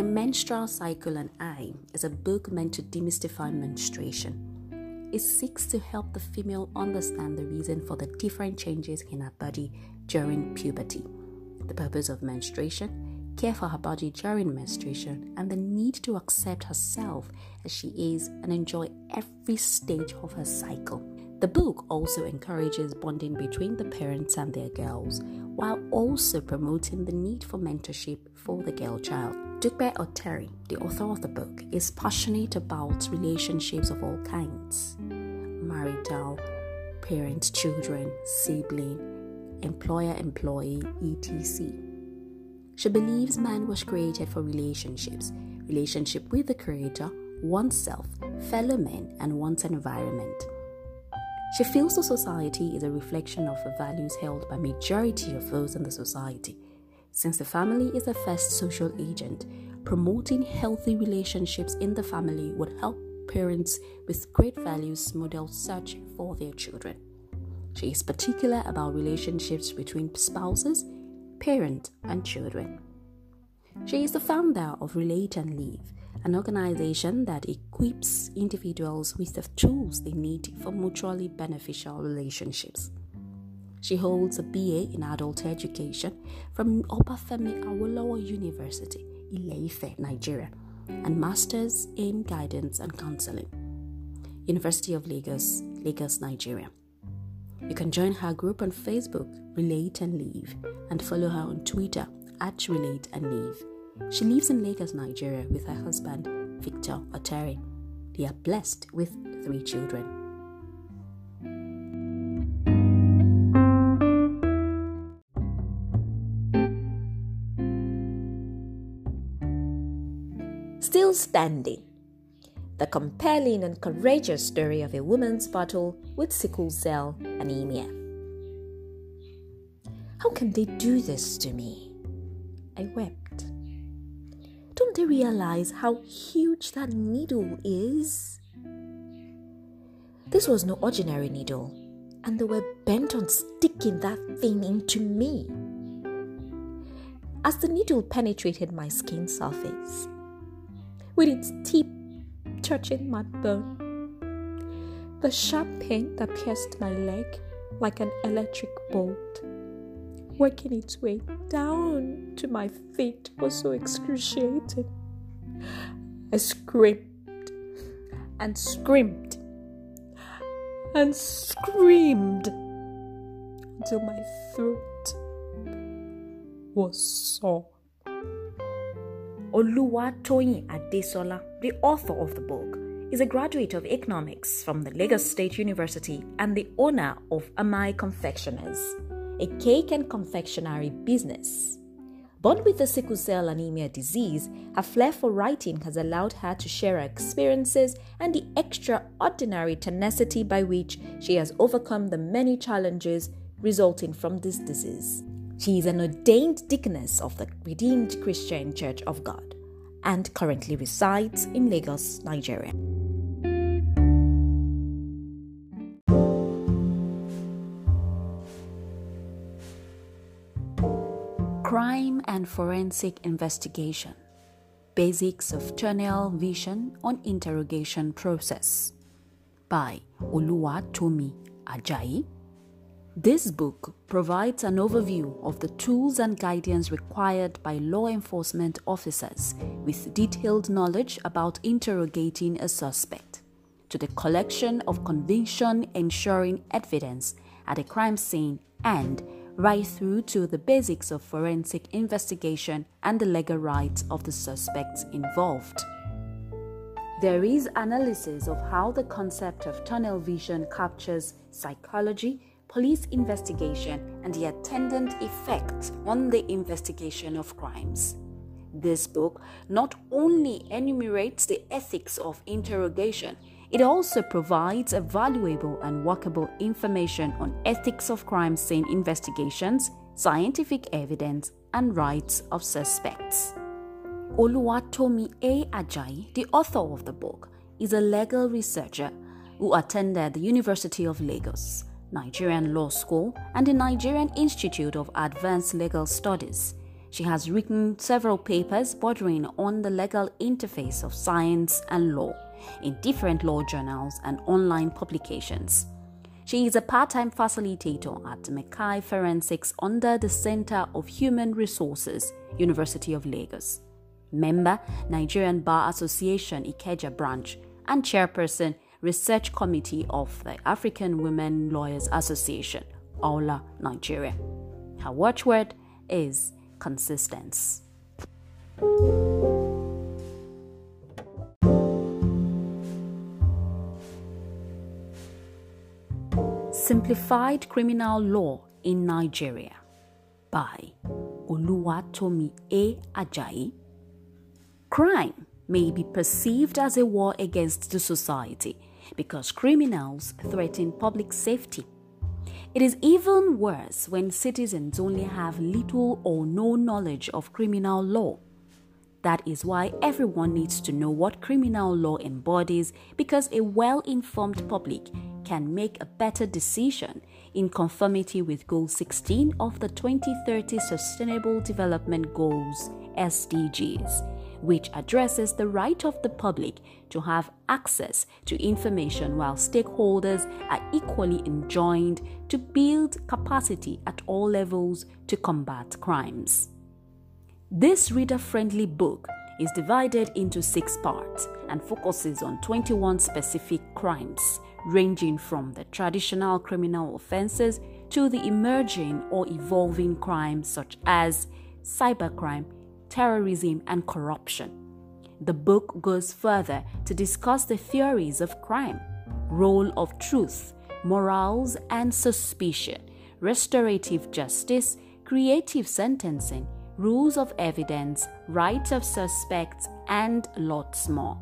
My Menstrual Cycle and I is a book meant to demystify menstruation. It seeks to help the female understand the reason for the different changes in her body during puberty, the purpose of menstruation, care for her body during menstruation, and the need to accept herself as she is and enjoy every stage of her cycle. The book also encourages bonding between the parents and their girls, while also promoting the need for mentorship for the girl child. Dugbe Oteri, the author of the book, is passionate about relationships of all kinds marital, parent children, sibling, employer employee, etc. She believes man was created for relationships relationship with the Creator, oneself, fellow men, and one's environment. She feels the society is a reflection of the values held by majority of those in the society. Since the family is the first social agent, promoting healthy relationships in the family would help parents with great values model such for their children. She is particular about relationships between spouses, parent, and children. She is the founder of Relate and Live, an organization that equips individuals with the tools they need for mutually beneficial relationships. She holds a BA in adult education from Obafemi Awolowo University, Ile-Ife, Nigeria, and Masters in Guidance and Counseling, University of Lagos, Lagos, Nigeria. You can join her group on Facebook, Relate and Live, and follow her on Twitter at Relate and Live. She lives in Lagos, Nigeria with her husband, Victor Oteri. They are blessed with three children. Still Standing The compelling and courageous story of a woman's battle with sickle cell anemia. How can they do this to me? I wept. Don't they realize how huge that needle is? This was no ordinary needle, and they were bent on sticking that thing into me. As the needle penetrated my skin surface, with its tip touching my bone, the sharp pain that pierced my leg like an electric bolt working its way down to my feet was so excruciating. I screamed and screamed and screamed until my throat was sore. Oluwatoyin Adesola, the author of the book, is a graduate of economics from the Lagos State University and the owner of Amai Confectioners a cake and confectionery business. Born with the sickle cell anemia disease, her flair for writing has allowed her to share her experiences and the extraordinary tenacity by which she has overcome the many challenges resulting from this disease. She is an ordained deaconess of the Redeemed Christian Church of God and currently resides in Lagos, Nigeria. Crime and Forensic Investigation Basics of Tunnel Vision on Interrogation Process by Oluwatomi Ajayi. This book provides an overview of the tools and guidance required by law enforcement officers with detailed knowledge about interrogating a suspect, to the collection of conviction ensuring evidence at a crime scene and right through to the basics of forensic investigation and the legal rights of the suspects involved. There is analysis of how the concept of tunnel vision captures psychology, police investigation, and the attendant effects on the investigation of crimes. This book not only enumerates the ethics of interrogation, it also provides a valuable and workable information on ethics of crime scene investigations, scientific evidence, and rights of suspects. Oluwatomi A. Ajayi, the author of the book, is a legal researcher who attended the University of Lagos, Nigerian Law School, and the Nigerian Institute of Advanced Legal Studies. She has written several papers bordering on the legal interface of science and law in different law journals and online publications. She is a part time facilitator at Mekai Forensics under the Center of Human Resources, University of Lagos. Member, Nigerian Bar Association Ikeja branch, and chairperson, Research Committee of the African Women Lawyers Association, AWLA, Nigeria. Her watchword is consistency. Simplified Criminal Law in Nigeria by Oluwatomi A. Ajayi. Crime may be perceived as a war against the society because criminals threaten public safety it is even worse when citizens only have little or no knowledge of criminal law. That is why everyone needs to know what criminal law embodies because a well informed public can make a better decision in conformity with Goal 16 of the 2030 Sustainable Development Goals SDGs which addresses the right of the public to have access to information while stakeholders are equally enjoined to build capacity at all levels to combat crimes. This reader friendly book is divided into six parts and focuses on 21 specific crimes, ranging from the traditional criminal offenses to the emerging or evolving crimes such as cybercrime, terrorism, and corruption. The book goes further to discuss the theories of crime, role of truth, morals and suspicion, restorative justice, creative sentencing, rules of evidence, rights of suspects, and lots more.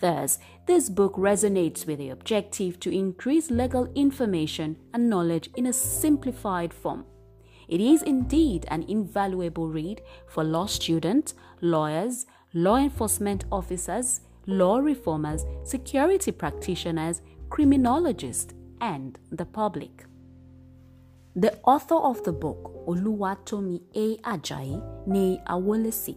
Thus, this book resonates with the objective to increase legal information and knowledge in a simplified form it is indeed an invaluable read for law students, lawyers, law enforcement officers, law reformers, security practitioners, criminologists, and the public. The author of the book, Oluwatomi A. Ajayi, ne Awolesi,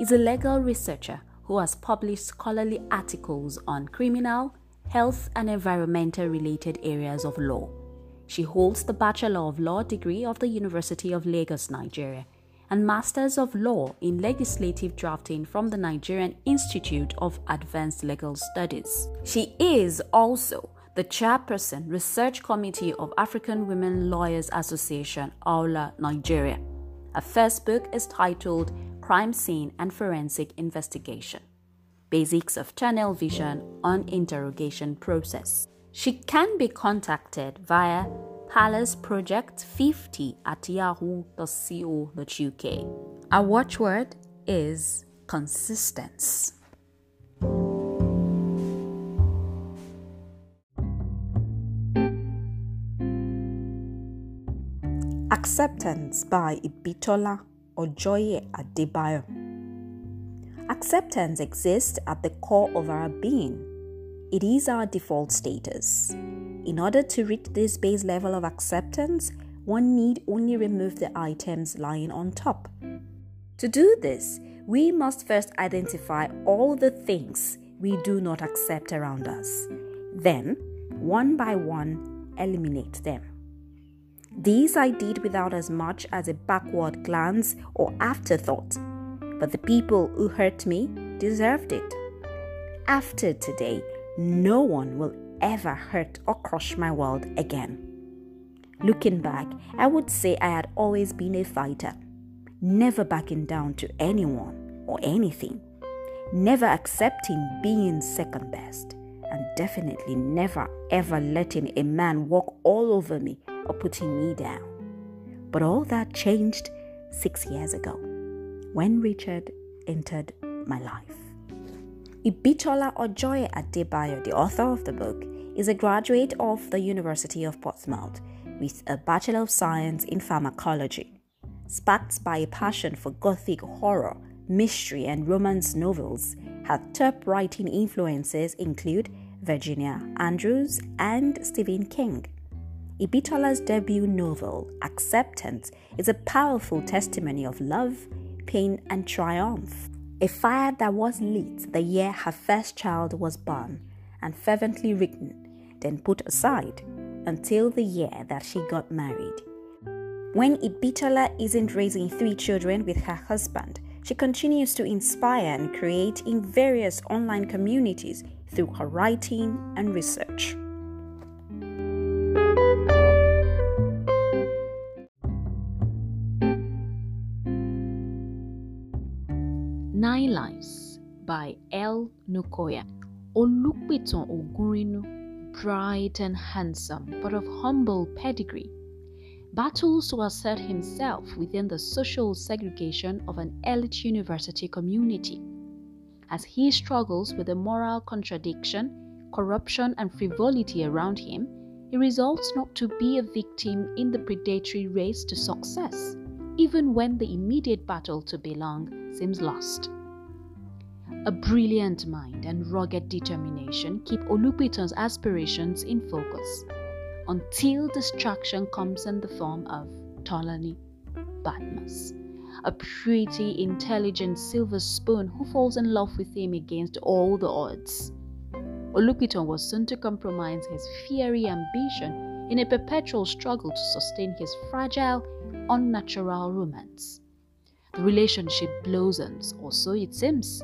is a legal researcher who has published scholarly articles on criminal, health, and environmental related areas of law. She holds the Bachelor of Law degree of the University of Lagos, Nigeria, and Masters of Law in Legislative Drafting from the Nigerian Institute of Advanced Legal Studies. She is also the chairperson, Research Committee of African Women Lawyers Association, AWLA, Nigeria. Her first book is titled Crime Scene and Forensic Investigation Basics of Tunnel Vision on Interrogation Process. She can be contacted via palaceproject50 at yahoo.co.uk. Our watchword is consistence. Acceptance by Ibitola Ojoye Adebayo. Acceptance exists at the core of our being it is our default status. In order to reach this base level of acceptance, one need only remove the items lying on top. To do this, we must first identify all the things we do not accept around us. Then, one by one, eliminate them. These I did without as much as a backward glance or afterthought, but the people who hurt me deserved it. After today, no one will ever hurt or crush my world again. Looking back, I would say I had always been a fighter, never backing down to anyone or anything, never accepting being second best, and definitely never ever letting a man walk all over me or putting me down. But all that changed six years ago when Richard entered my life. Ibitola Ojoye Adebayo, the author of the book, is a graduate of the University of Portsmouth with a Bachelor of Science in Pharmacology. Sparked by a passion for Gothic horror, mystery, and romance novels, her top writing influences include Virginia Andrews and Stephen King. Ibitola's debut novel, Acceptance, is a powerful testimony of love, pain, and triumph. A fire that was lit the year her first child was born and fervently written, then put aside until the year that she got married. When Ibitola isn't raising three children with her husband, she continues to inspire and create in various online communities through her writing and research. L. Nukoya. Olupiton Ogunrinu, bright and handsome, but of humble pedigree, battles to assert himself within the social segregation of an elite university community. As he struggles with the moral contradiction, corruption, and frivolity around him, he resolves not to be a victim in the predatory race to success, even when the immediate battle to belong seems lost. A brilliant mind and rugged determination keep Olupiton's aspirations in focus until distraction comes in the form of Tolani Badmus, a pretty, intelligent silver spoon who falls in love with him against all the odds. Olupiton was soon to compromise his fiery ambition in a perpetual struggle to sustain his fragile, unnatural romance. The relationship blossoms, or so it seems,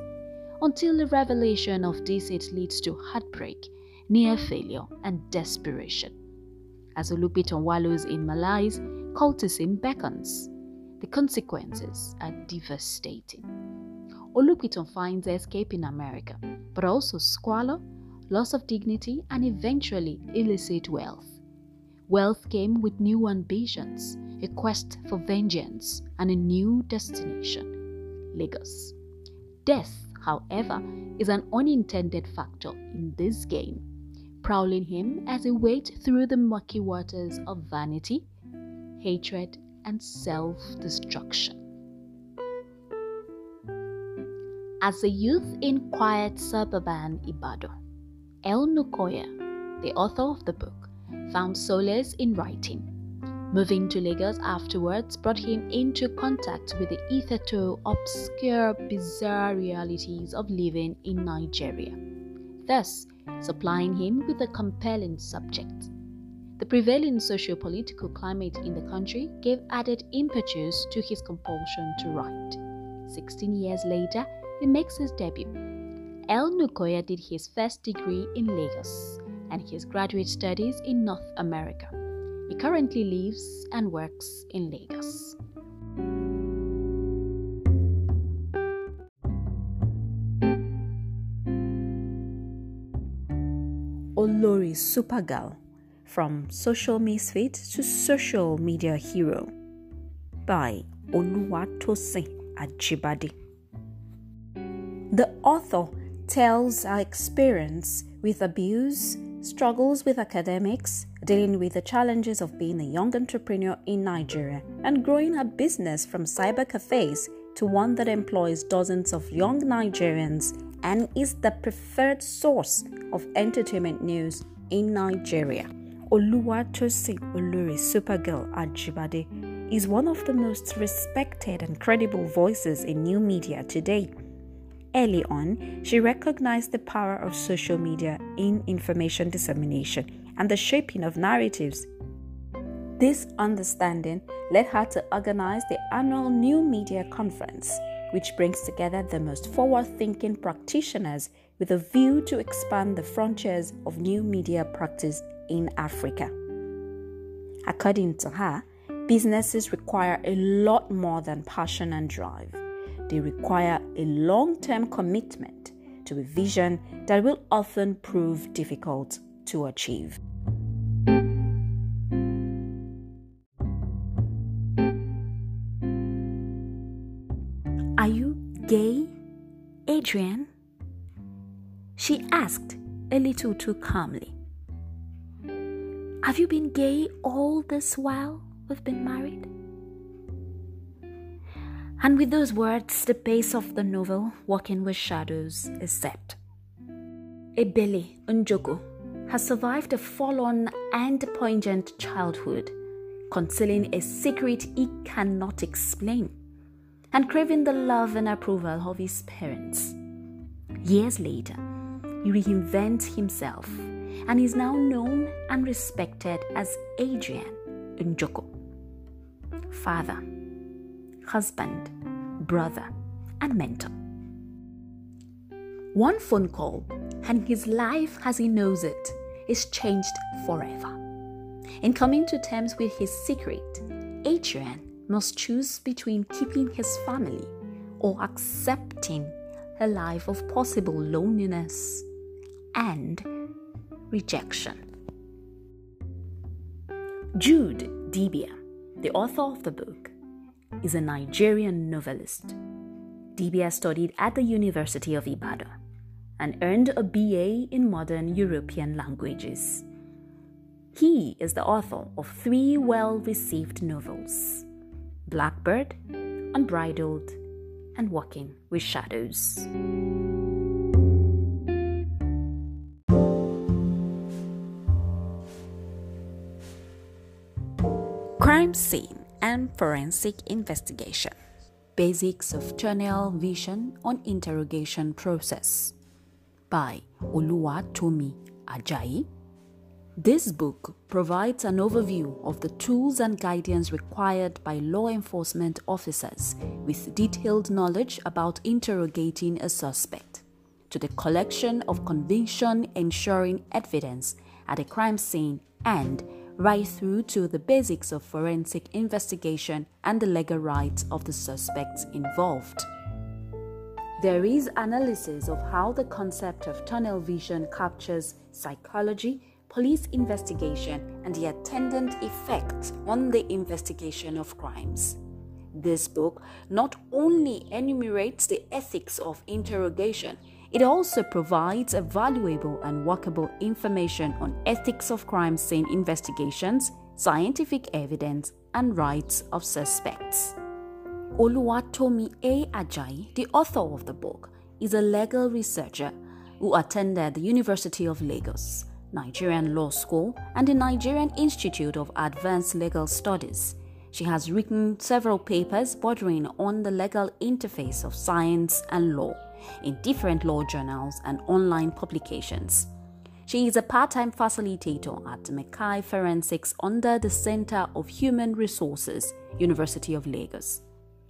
until the revelation of deceit leads to heartbreak, near failure, and desperation. As Olupiton wallows in malaise, cultism beckons. The consequences are devastating. Olupiton finds escape in America, but also squalor, loss of dignity, and eventually illicit wealth. Wealth came with new ambitions, a quest for vengeance, and a new destination Lagos. Death however, is an unintended factor in this game, prowling him as he wades through the murky waters of vanity, hatred, and self destruction. As a youth in quiet suburban Ibadan, L. Nukoya, the author of the book, found solace in writing Moving to Lagos afterwards brought him into contact with the hitherto obscure, bizarre realities of living in Nigeria, thus supplying him with a compelling subject. The prevailing socio political climate in the country gave added impetus to his compulsion to write. Sixteen years later, he makes his debut. L. Nukoya did his first degree in Lagos and his graduate studies in North America. He currently lives and works in Lagos. Olori Supergirl From Social Misfit to Social Media Hero by Oluwatosin Ajibade. The author tells her experience with abuse, struggles with academics, dealing with the challenges of being a young entrepreneur in Nigeria, and growing a business from cyber cafes to one that employs dozens of young Nigerians and is the preferred source of entertainment news in Nigeria. Oluwatosin Olori Supergirl Ajibade is one of the most respected and credible voices in new media today. Early on, she recognized the power of social media in information dissemination and the shaping of narratives. This understanding led her to organize the annual New Media Conference, which brings together the most forward thinking practitioners with a view to expand the frontiers of new media practice in Africa. According to her, businesses require a lot more than passion and drive they require a long term commitment to a vision that will often prove difficult to achieve. Are you gay, Adrian? She asked a little too calmly. Have you been gay all this while we've been married? And with those words, the pace of the novel, Walking with Shadows, is set. Ebele Njoku has survived a fall on and poignant childhood, concealing a secret he cannot explain, and craving the love and approval of his parents. Years later, he reinvents himself and is now known and respected as Adrian Njoku. Father, husband, brother, and mentor. One phone call, and his life as he knows it is changed forever. In coming to terms with his secret, Adrian must choose between keeping his family or accepting a life of possible loneliness and rejection. Jude Dibia, the author of the book, is a Nigerian novelist. Dibia studied at the University of Ibadan and earned a BA in modern European languages. He is the author of three well received novels Blackbird, Unbridled, and Walking with Shadows. Crime scene and forensic investigation. Basics of Tunnel Vision on Interrogation Process by Oluwatomi Ajayi. This book provides an overview of the tools and guidance required by law enforcement officers with detailed knowledge about interrogating a suspect, to the collection of conviction ensuring evidence at a crime scene and right through to the basics of forensic investigation and the legal rights of the suspects involved. There is analysis of how the concept of tunnel vision captures psychology, police investigation, and the attendant effects on the investigation of crimes. This book not only enumerates the ethics of interrogation, it also provides a valuable and workable information on ethics of crime scene investigations, scientific evidence, and rights of suspects. Oluwatomi A. Ajayi, the author of the book, is a legal researcher who attended the University of Lagos, Nigerian Law School, and the Nigerian Institute of Advanced Legal Studies. She has written several papers bordering on the legal interface of science and law in different law journals and online publications. She is a part time facilitator at Mekai Forensics under the Center of Human Resources, University of Lagos.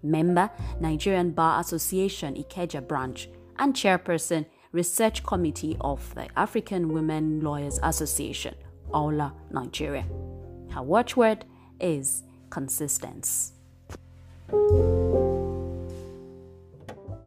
Member, Nigerian Bar Association Ikeja branch, and chairperson, Research Committee of the African Women Lawyers Association, AWLA, Nigeria. Her watchword is consistency.